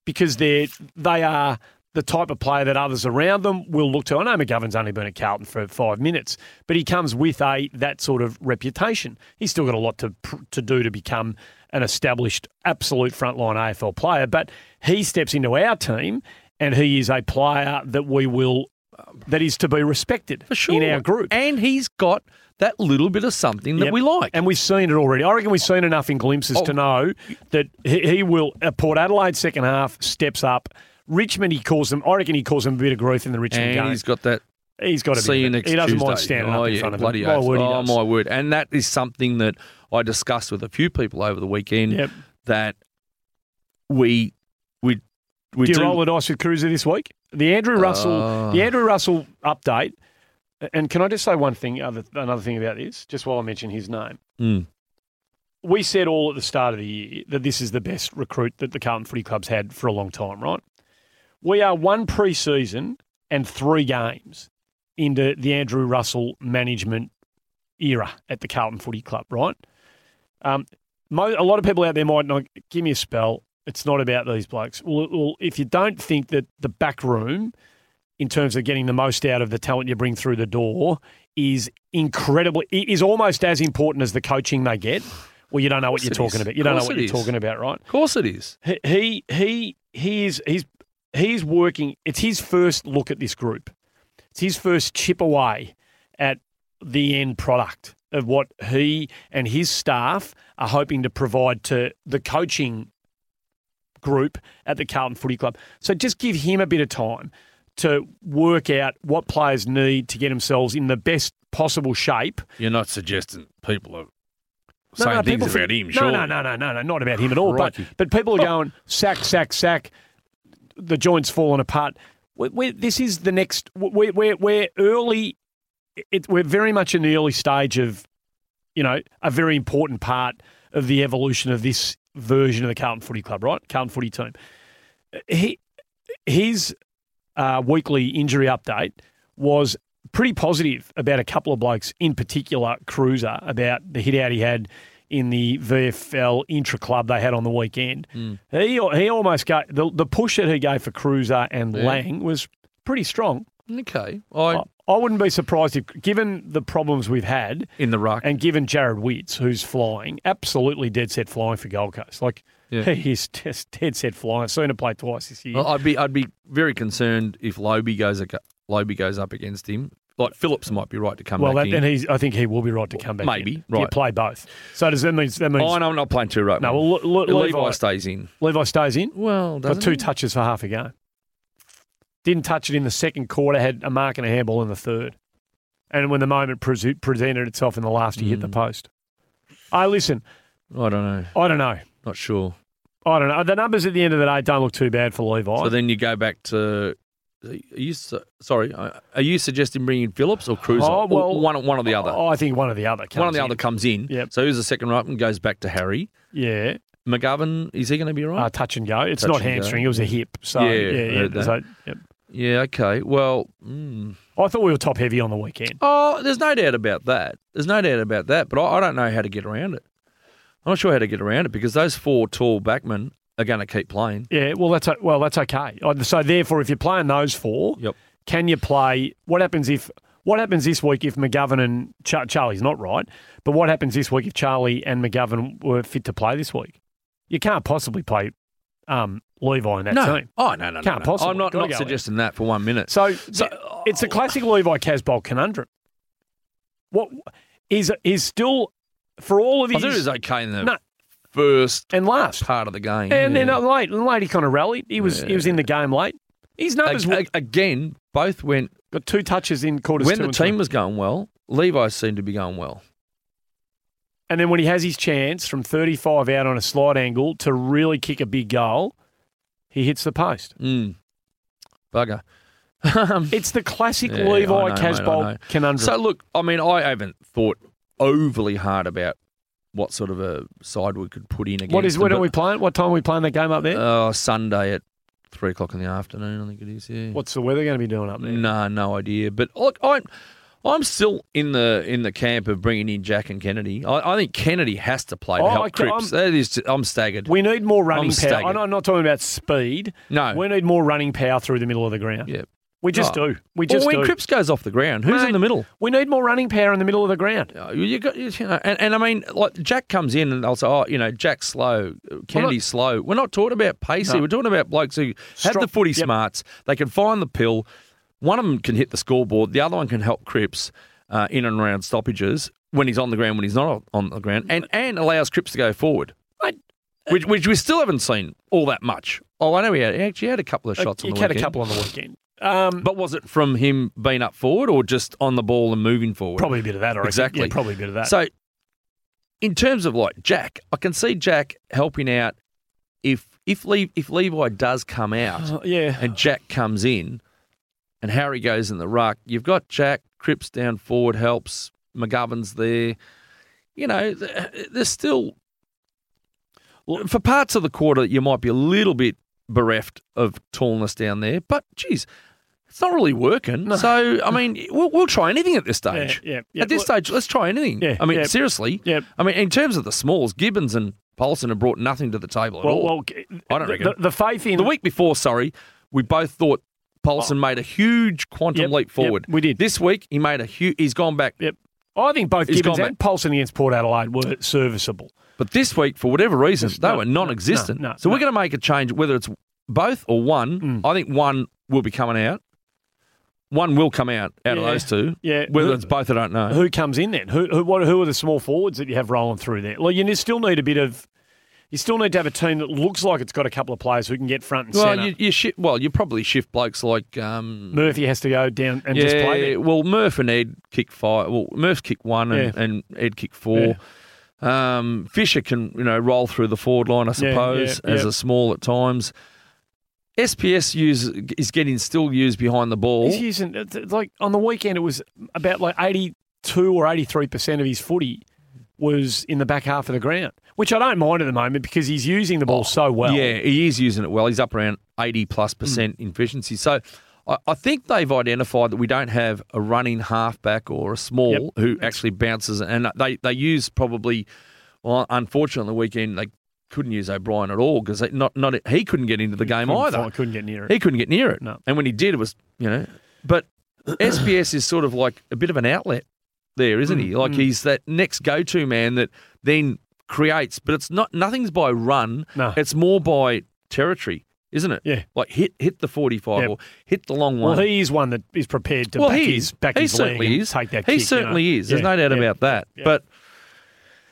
because they're they are the type of player that others around them will look to. I know McGovern's only been at Carlton for five minutes, but he comes with a that sort of reputation. He's still got a lot to to do to become an established, absolute frontline AFL player. But he steps into our team, and he is a player that we will that is to be respected For sure. in our group. And he's got that little bit of something that Yep. we like. And we've seen it already. I reckon we've seen enough in glimpses Oh. to know that he, he will, at Port Adelaide second half, steps up. Richmond, he calls them, I reckon he calls them a bit of growth in the Richmond And game. he's got that he's got to see you next he doesn't Tuesday. mind standing oh, up in yeah, front of bloody him. My word, oh, my word. And that is something that I discussed with a few people over the weekend Yep. that we we we Do you do roll the dice with Cruiser this week? The Andrew Russell, Uh. the Andrew Russell update. And can I just say one thing, other, another thing about this, just while I mention his name? Mm. we said all at the start of the year that this is the best recruit that the Carlton Footy Club's had for a long time, right? We are one pre-season and three games into the Andrew Russell management era at the Carlton Footy Club, right? Um, mo- a lot of people out there might not give me a spell. It's not about these blokes. Well, well, if you don't think that the back room, in terms of getting the most out of the talent you bring through the door, is incredibly is almost as important as the coaching they get. Well, you don't know what you're talking is. about. You don't know what you're is. talking about, right? Of course it is. He he he he is he's he's working. It's his first look at this group. It's his first chip away at the end product of what he and his staff are hoping to provide to the coaching group at the Carlton Footy Club. So just give him a bit of time to work out what players need to get themselves in the best possible shape You're not suggesting people are No, saying no, things about think- him, no, sure. No, no, no, no, no, not about him at all. But but people are *laughs* going sack, sack, sack. The joints falling apart. we we this is the next. We're we're, we're early. It, we're very much in the early stage of, you know, a very important part of the evolution of this version of the Carlton Footy Club, right? Carlton Footy team. He his uh, weekly injury update was pretty positive about a couple of blokes, in particular Cruiser, about the hit out he had in the VFL intra club they had on the weekend. Hmm. He he almost got the the push that he gave for Cruiser and Yeah. Lang was pretty strong. Okay. I, I, I wouldn't be surprised if, given the problems we've had, in the ruck. and given Jarrod Witts, who's flying, absolutely dead set flying for Gold Coast. Like Yeah. *laughs* he is just dead set flying. I've seen him play twice this year. Well, I'd be I'd be very concerned if Lobbe goes Lobbe goes up against him. Like Phillips might be right to come well, back that, in. and he's. I think he will be right to come back. Maybe, in. You play both. So does that mean that means oh, no, I'm not playing two right. no? Well, Le, Le, Levi, Levi, stays in. Levi stays in. Well, Got two he? touches for half a game. Didn't touch it in the second quarter. Had a mark and a handball in the third. And when the moment pres- presented itself in the last, he hit the Mm. post. I listen. I don't know. I don't know. Not sure. I don't know. The numbers at the end of the day don't look too bad for Levi. So then you go back to. Are you sorry? Are you suggesting bringing Phillips or Cruz? Oh, well, one one or the other. Oh, I think one or the other. Comes one or the in. other comes in. Yep. So who's the second right and goes back to Harry Yeah, McGovern? Is he going to be right? uh, touch and go. It's Touch not and go. hamstring. It was a hip. So Yeah, yeah, yeah. So, yep. yeah. Okay. Well. Mm. I thought we were top heavy on the weekend. Oh, there's no doubt about that. There's no doubt about that. But I, I don't know how to get around it. I'm not sure how to get around it because those four tall backmen are going to keep playing. Yeah, well, that's well, that's okay. So therefore, if you're playing those four, Yep. can you play? What happens if? What happens this week if McGovern and Char- Charlie's not right? But what happens this week if Charlie and McGovern were fit to play this week? You can't possibly play um, Levi in that no. team. Oh no, no, no. Can't no. possibly. I'm not, not suggesting that for one minute. So, So- th- it's a classic Levi Casboult conundrum. What is is still for all of I his thought it was okay in the No. First and last, part of the game. and then yeah. uh, late, late he kind of rallied. He was he was in the game late. His numbers were, again, both went got two touches in quarters when the team three. was going well. Levi seemed to be going well. and then when he has his chance from 35 out on a slight angle to really kick a big goal, he hits the post. Mm. Bugger. *laughs* Um, It's the classic Yeah, Levi know, mate, I Casboult conundrum. so look, I mean, I haven't thought overly hard about what sort of a side we could put in against. what is them, when are we playing? What time are we playing that game up there? Uh, Sunday at three o'clock in the afternoon, I think it is. Yeah. What's the weather going to be doing up there? No, no idea. But look, I'm I'm still in the in the camp of bringing in Jack and Kennedy. I, I think Kennedy has to play to Oh, help okay, Cripps. I'm- That is, I'm staggered. We need more running I'm power. staggered. I'm not- talking about speed. no, We need more running power through the middle of the ground. yeah. We just Oh. do. We just well, when do. Cripps goes off the ground, who's Mate, in the middle? We need more running power in the middle of the ground. Uh, You got, you know, and, and I mean, like Jack comes in and they'll say, "Oh, you know, Jack's slow, Kennedy's slow." We're not talking about pacey. No. We're talking about blokes who have the footy yep. smarts. They can find the pill. One of them can hit the scoreboard. The other one can help Cripps uh, in and around stoppages when he's on the ground, when he's not on the ground, and and allows Cripps to go forward, Mate, which which we still haven't seen all that much. Oh, I know he, had, he actually had a couple of shots he on the had weekend. a couple on the weekend. Um, But was it from him being up forward or just on the ball and moving forward? probably a bit of that. I reckon. Exactly. Yeah, probably a bit of that. So, in terms of like Jack, I can see Jack helping out if if Le- if Levi does come out Uh, yeah. and Jack comes in, and Harry goes in the ruck. You've got Jack Cripps down forward helps. McGovern's there. You know, there's still for parts of the quarter you might be a little bit bereft of tallness down there, but geez. It's not really working. So, I mean, we'll, we'll try anything at this stage. yeah, yeah. At this stage, let's try anything. Yeah, I mean, yeah. seriously. Yeah. I mean, in terms of the smalls, Gibbons and Paulson have brought nothing to the table at Well, all. well, I don't the, reckon. the, the faith in the week before, sorry, we both thought Paulson made a huge quantum Yep, leap yep, forward. we did. This week, he made a huge. He's gone back. Yep. I think both He's Gibbons and Paulson against Port Adelaide were serviceable. But this week, for whatever reason, they no, were non-existent. no, no, so we're going to make a change, whether it's both or one. Mm. I think one will be coming out. One will come out out of those two. yeah. Whether Who- it's both, I don't know. Who comes in then? Who who, what, who are the small forwards that you have rolling through there? Well, you still need a bit of. You still need to have a team that looks like it's got a couple of players who can get front and well, centre. you, you shi well, you probably shift blokes like um, Murphy has to go down and yeah, just play there. well, Murph and Ed kick five. Well, Murph kick one and, Yeah. and Ed kick four. Um, Fisher can you know roll through the forward line, I Yeah, suppose, yeah, as yeah. a small at times. SPS use is getting still used behind the ball. He's using like on the weekend. It was about like eighty-two or eighty-three percent of his footy was in the back half of the ground, which I don't mind at the moment because he's using the ball so well. Yeah, he is using it well. He's up around 80 plus percent Mm. efficiency. So I, I think they've identified that we don't have a running halfback or a small Yep. who actually bounces. And they, they use probably, well, unfortunately, the weekend they couldn't use O'Brien at all because not, not he couldn't get into the game couldn't either. find- couldn't get near it. He couldn't get near it. No. And when he did, it was, you know, but *coughs* SPS is sort of like a bit of an outlet there, isn't he? Mm, Like mm. he's that next go-to man that then creates, but it's not nothing's by run. No. It's more by territory, isn't it? Yeah. Like hit hit the forty-five Yep. or hit the long one. Well, he is one that is prepared to Well, back he his is. back he his certainly and is. take that he kick, you certainly know. is. There's Yeah, no doubt yeah, about that. yeah. But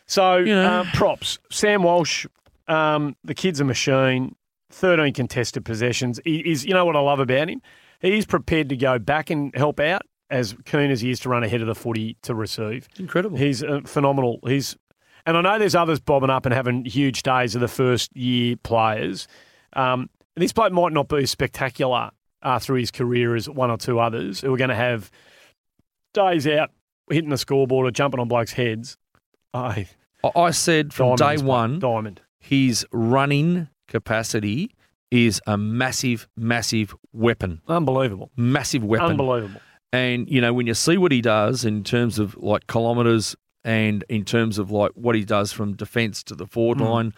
So You know. um, props. Sam Walsh, um, the kid's a machine. Thirteen contested possessions. He is. You know what I love about him? He's prepared to go back and help out as keen as he is to run ahead of the footy to receive. incredible. He's uh, phenomenal. He's, and I know there's others bobbing up and having huge days of the first year players. Um, this bloke might not be spectacular uh, through his career as one or two others who are going to have days out hitting the scoreboard or jumping on blokes' heads. I I- I said from day one, diamond. His running capacity is a massive, massive weapon. Unbelievable. Massive weapon. Unbelievable. And you know, when you see what he does in terms of like kilometres and in terms of like what he does from defence to the forward Mm. line,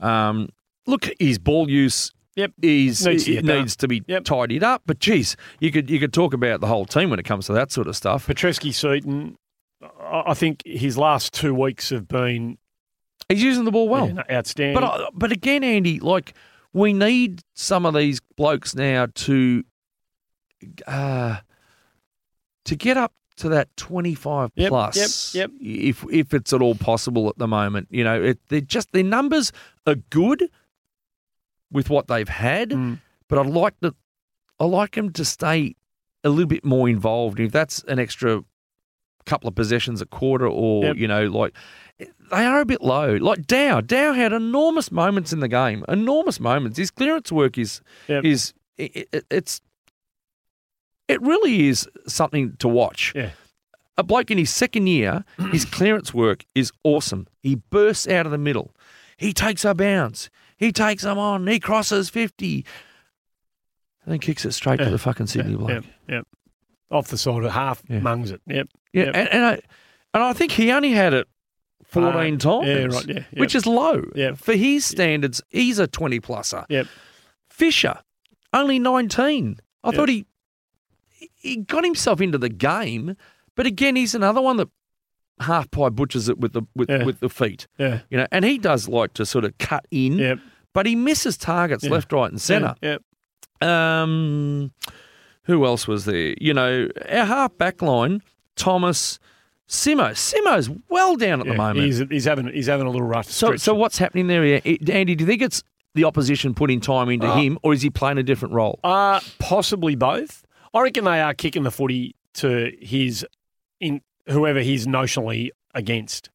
um, look, his ball use. Yep. Is, Needs to it get done. needs to be Yep. tidied up, but geez, you could you could talk about the whole team when it comes to that sort of stuff. Petrevski-Seton, I think his last two weeks have been He's using the ball well. yeah, no, outstanding. But I, but again, Andy, like we need some of these blokes now to uh, to get up to that twenty five Yep, plus. yep, If if it's at all possible at the moment, you know, it, they're just their numbers are good with what they've had, Mm. but I'd like to I like them to stay a little bit more involved. If that's an extra couple of possessions a quarter, or Yep. you know, like they are a bit low. Like Dow, Dow had enormous moments in the game, enormous moments. His clearance work is Yep. is it, it, it's it really is something to watch. Yeah. A bloke in his second year, *clears throat* his clearance work is awesome. He bursts out of the middle. He takes a bounce. He takes them on. He crosses 50. And then kicks it straight Yeah. to the fucking Sydney yeah, bloke. Yep, yep. Off the side of half, Yeah. mungs it. Yep. Yeah, Yep. and, and I and I think he only had it fourteen times. yeah, right, yeah, yep. which is low. Yep. For his standards, he's a twenty pluser. Yep. Fisher, only nineteen. I Yep. thought he he got himself into the game, but again, he's another one that half pie butchers it with the with, Yeah. with the feet. Yeah. You know, and he does like to sort of cut in, Yep. but he misses targets Yeah. left, right, and centre. Yep. Um, who else was there? You know, our half back line, Thomas, Simo. Simo's well down at the moment. He's, he's having he's having a little rough so, so what's happening there, Andy? Do you think it's the opposition putting time into Uh, him, or is he playing a different role? Uh, possibly both. I reckon they are kicking the footy to his in whoever he's notionally against.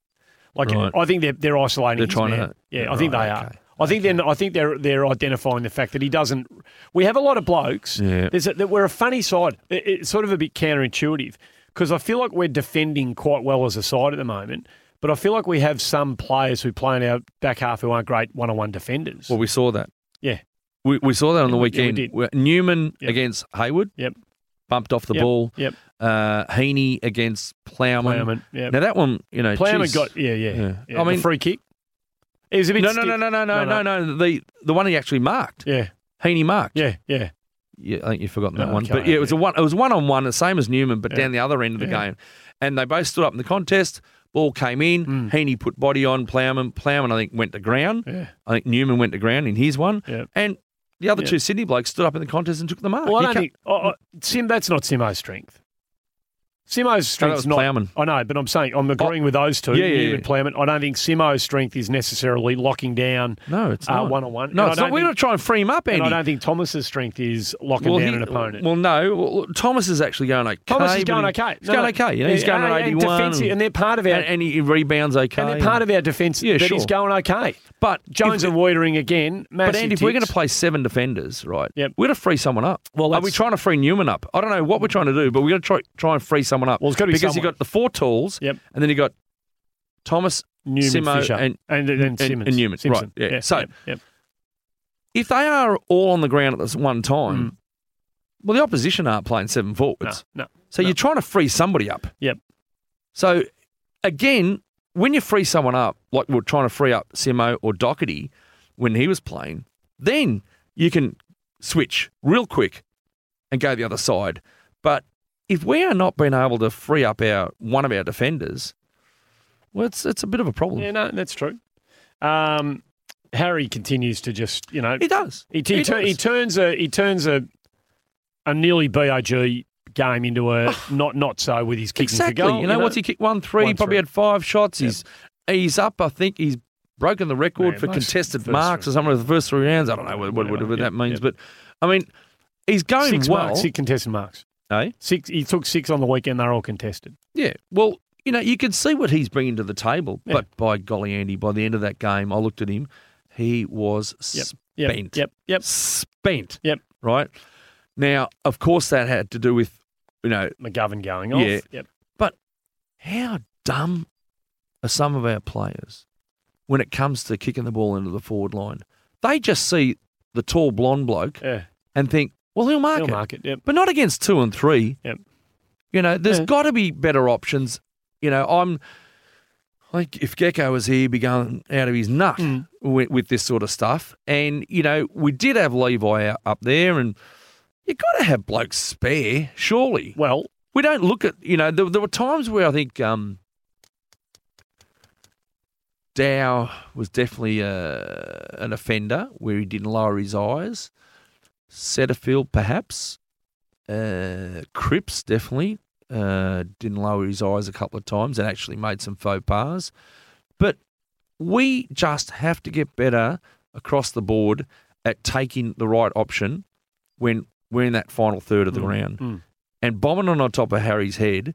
Like Right. I think they're they're isolating. They're trying to- man. Yeah, I think Right, they are. I think they're I think they're they're identifying the fact that he doesn't. We have a lot of blokes. Yeah. There's a, that we're a funny side. It, it's sort of a bit counterintuitive because I feel like we're defending quite well as a side at the moment. But I feel like we have some players who play in our back half who aren't great one-on-one defenders. Well, we saw that. yeah, We, we saw that on the Yeah, we- yeah, we weekend. did. Newman Yep. against Hayward. Yep. Bumped off the Yep, ball. yep. Uh, Heeney against Plowman. Plowman. Yeah, Now that one, you know, Plowman geez. got yeah, yeah. Yeah. yeah. I mean- free kick. It was a bit. no, no, no, no, no, no, No, no, no. The the one he actually marked. Yeah, Heeney marked. yeah, yeah. Yeah, I think you've forgotten that Oh, one. okay, But yeah, it was a one. It was one on one, the same as Newman, but down the other end of the game. And they both stood up in the contest. Ball came in. Mm. Heeney put body on Plowman. Plowman, I think, went to ground. Yeah. I think Newman went to ground in his one. Yeah. And the other two Sydney blokes stood up in the contest and took the mark. Well, I don't can't- think oh, oh, Sim. That's not Simo's strength. Simo's strength is not. Plowman. I know, but I'm saying I'm agreeing with those two. Yeah, yeah, you yeah. and Plowman. I don't think Simo's strength is necessarily locking down no, it's uh, not. one-on-one. No, it's not. don't We're not trying to free him up, And I don't think Thomas's strength is locking well, down he- an opponent. Well, no. Well, Thomas is actually going okay. Thomas is going okay. He's going okay. You know, he's going and, at and 81. defensive, and they're part of our and, and he rebounds okay. and they're part of our defence Yeah, sure. he's going okay. But Jones if- and Weitering again. But Andy, if we're going to play seven defenders, right? Yep. We're going to free someone up. Well, are we trying to free Newman up? I don't know what we're trying to do, but we're going to try try and free someone up. Well, it's gotta be because you someone. got the four tools, Yep. and then you got Thomas. Newman Simo Fisher and- and, and, and- Simmons and Newman, Simpson. right, yeah. So- yep, yep. If they are all on the ground at this one time, Mm. well, the opposition aren't playing seven no, forwards. no. So no. you're trying to free somebody up. Yep. So again, when you free someone up, like we're trying to free up Simo or Docherty when he was playing, then you can switch real quick and go the other side. But if we are not being able to free up our one of our defenders, well, it's it's a bit of a problem. Yeah, no, that's true. Um, Harry continues to just, you know, He does. he, he, He tur- he turns a he turns a a nearly BIG game into a *sighs* not not so with his kicking exactly. for goal. you know, what's he kicked one three? One probably three. had five shots. Yep. He's he's up. I think he's broken the record Man, for contested marks three. or something of the first three rounds. I don't know what, what, Whatever. what that means, yep. but I mean, he's going six well. marks, six contested marks. Eh? Six. He took six on the weekend. They're all contested. Yeah. Well, you know, you can see what he's bringing to the table. Yeah. But by golly, Andy, by the end of that game, I looked at him. He was Yep. Yep. spent. Yep. Yep. Spent. Yep. Right. Now, of course, that had to do with, you know, McGovern going off. Yeah. Yep. But how dumb are some of our players when it comes to kicking the ball into the forward line? They just see the tall blonde bloke Yeah. and think, well, he'll mark He'll it. mark it. Yep. but not against two and three. Yep. You know, there's Yeah. got to be better options. You know, I'm like if Gecko was here, he'd be going out of his nut Mm. with, with this sort of stuff. And you know, we did have Levi up there, and you got to have blokes spare, surely. Well, We don't look at you know. There, there were times where I think um, Dow was definitely uh, an offender where he didn't lower his eyes. Setterfield, perhaps. Uh, Cripps definitely uh, didn't lower his eyes a couple of times and actually made some faux pas. But we just have to get better across the board at taking the right option when we're in that final third of the Mm, ground. mm. And bombing on top of Harry's head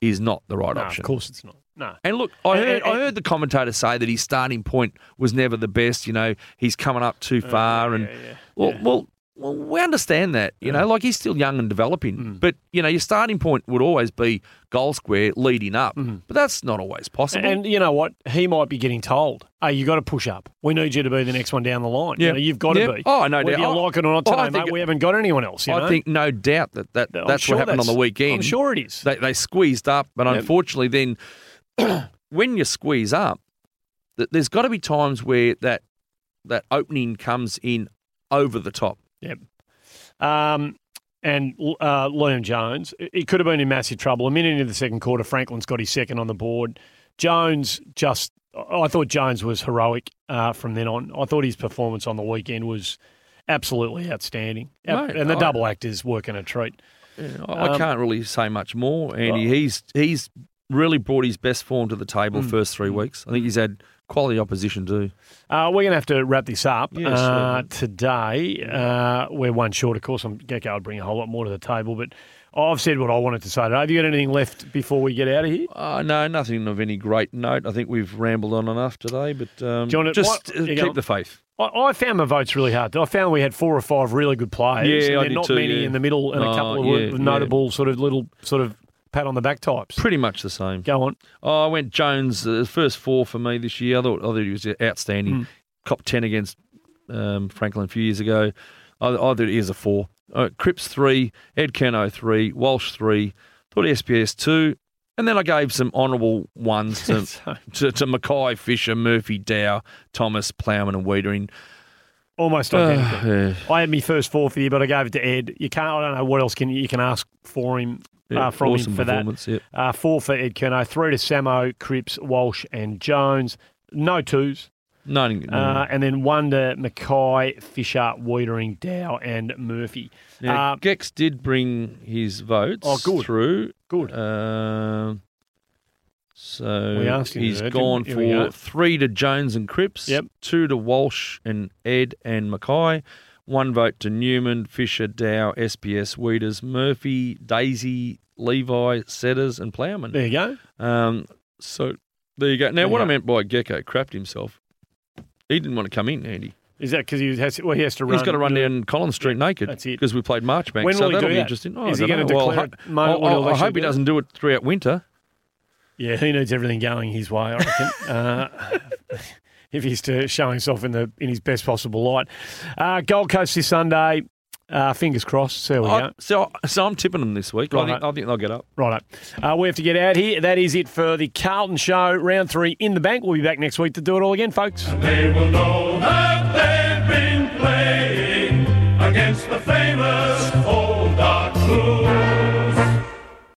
is not the right no, option. of course it's not. No. And look, I And- heard, I heard the commentator say that his starting point was never the best. You know, he's coming up too far, Uh, and yeah, yeah, well, yeah. well, well, we understand that. You know, like he's still young and developing, Mm. but you know, your starting point would always be goal square leading up, Mhm. but that's not always possible. And you know what? He might be getting told, "Hey, you got to push up. We need you to be the next one down the line. Yeah. You know, you've got to Yeah. be. Oh, no Whether doubt. you like it or not oh, today, I mate. We haven't got anyone else. You I know? think no doubt that, that I'm that's sure what happened on the weekend. I'm sure it is. they, they squeezed up, but Yep. unfortunately, then *clears throat* when you squeeze up, th- there's got to be times where that that opening comes in over the top. Um, and uh, Liam Jones, it could have been in massive trouble. A minute into the second quarter, Franklin's got his second on the board. Jones just, I thought Jones was heroic uh, from then on. I thought his performance on the weekend was absolutely outstanding. Mate, and the I- double act is working a treat. Yeah, I, I Um, can't really say much more, Andy. Well- he's he's really brought his best form to the table Mm. first three weeks. I think he's had quality opposition too. Uh, we're going to have to wrap this up Yes, uh, today. Uh, we're one short, of course. I'm Gecko would bring a whole lot more to the table, but I've said what I wanted to say today. Have you got anything left before we get out of here? Uh, no, nothing of any great note. I think we've rambled on enough today, but um, Do just what- uh, keep go- the faith. I, I found my votes really hard. I found we had four or five really good players. Yeah, and I did not too, many yeah. in the middle, and a couple of yeah, were yeah. notable sort of little sort of pat on the back types. Pretty much the same. Go on. Oh, I went Jones, uh, first four for me this year. I thought, I thought he was outstanding. Mm. Cop 10 against um, Franklin a few years ago. I, I thought he is a four. Uh, Cripps three, Ed Curnow three, Walsh three, thought SPS two. And then I gave some honourable ones to, *laughs* So, to, to McKay, Fisher, Murphy, Dow, Thomas, Plowman, and Weitering. almost Uh, yeah, I had my first four for you, but I gave it to Ed. You can't. I don't know what else can you, you can ask for him yeah, uh, from awesome him for that. Yeah. Uh, four for Ed Curnow, three to Samo, Cripps, Walsh, and Jones. No twos. No, no, Uh, and then one to McKay, Fisher, Weitering, Dow, and Murphy. now, uh, Gex did bring his votes Oh, good. through. Good. Um, so We asked him he's gone? Go. for three to Jones and Cripps, Yep. two to Walsh and Ed and McKay, one vote to Newman, Fisher, Dow, SPS, Weeders, Murphy, Daisy, Levi, Setters, and Plowman. There you go. Um, so there you go. Now, There what I go. meant by Gecko crapped himself, he didn't want to come in, Andy. Is that because he has? Well, he has to run. He's got to run down Collins Street naked That's it. because we played Marchbank. When so will he that'll do be that? interesting. Oh, Is he going to know. Well, declare I- it? moment I, I- I hope he do doesn't do it throughout winter. Yeah, he needs everything going his way. I reckon. *laughs* uh, if he's to show himself in the in his best possible light. Uh, Gold Coast this Sunday. Uh, fingers crossed. There we I- go. so, so I'm tipping them this week. I, think, I think they'll get up. Righto. Uh, we have to get out here. That is it for the Carlton Show, round three in the bank. We'll be back next week to do it all again, folks.